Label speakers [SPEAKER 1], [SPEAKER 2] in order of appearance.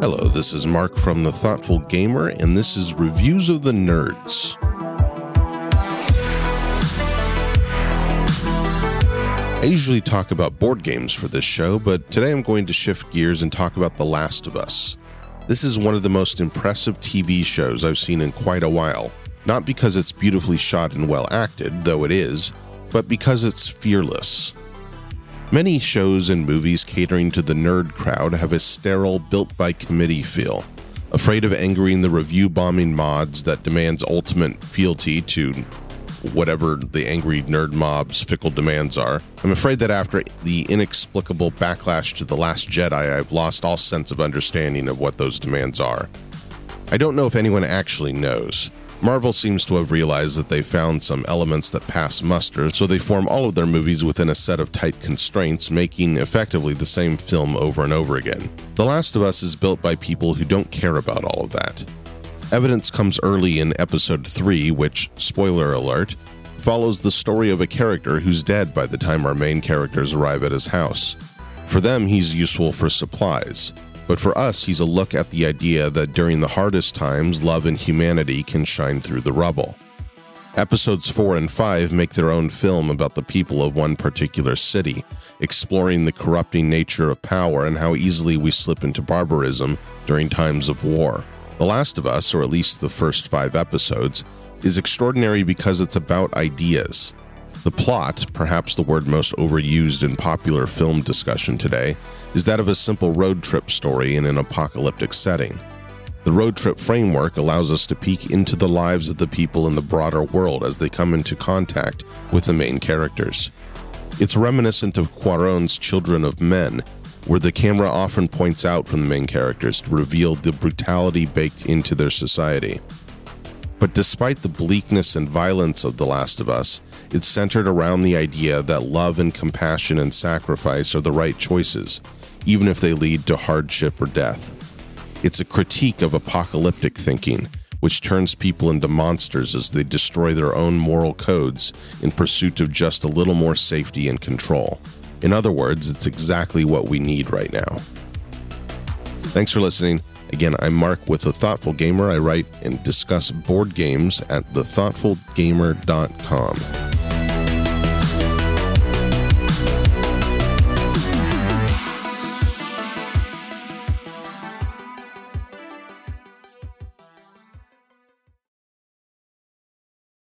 [SPEAKER 1] Hello, this is Mark from The Thoughtful Gamer, and this is Reviews of the Nerds. I usually talk about board games for this show, but today I'm going to shift gears and talk about The Last of Us. This is one of the most impressive TV shows I've seen in quite a while. Not because it's beautifully shot and well acted, though it is, but because it's fearless. Many shows and movies catering to the nerd crowd have a sterile, built by committee feel. Afraid of angering the review bombing mods that demands ultimate fealty to whatever the angry nerd mob's fickle demands are. I'm afraid that after the inexplicable backlash to The Last Jedi, I've lost all sense of understanding of what those demands are. I don't know if anyone actually knows. Marvel seems to have realized that they found some elements that pass muster, so they form all of their movies within a set of tight constraints, making effectively the same film over and over again. The Last of Us is built by people who don't care about all of that. Evidence comes early in episode 3, which, spoiler alert, follows the story of a character who's dead by the time our main characters arrive at his house. For them, he's useful for supplies. But for us, he's a look at the idea that during the hardest times, love and humanity can shine through the rubble. Episodes 4 and 5 make their own film about the people of one particular city, exploring the corrupting nature of power and how easily we slip into barbarism during times of war. The Last of Us, or at least the first five episodes, is extraordinary because it's about ideas. The plot, perhaps the word most overused in popular film discussion today, is that of a simple road trip story in an apocalyptic setting. The road trip framework allows us to peek into the lives of the people in the broader world as they come into contact with the main characters. It's reminiscent of Cuarón's Children of Men, where the camera often points out from the main characters to reveal the brutality baked into their society. But despite the bleakness and violence of The Last of Us, it's centered around the idea that love and compassion and sacrifice are the right choices, even if they lead to hardship or death. It's a critique of apocalyptic thinking, which turns people into monsters as they destroy their own moral codes in pursuit of just a little more safety and control. In other words, it's exactly what we need right now. Thanks for listening. Again, I'm Mark with The Thoughtful Gamer. I write and discuss board games at thethoughtfulgamer.com.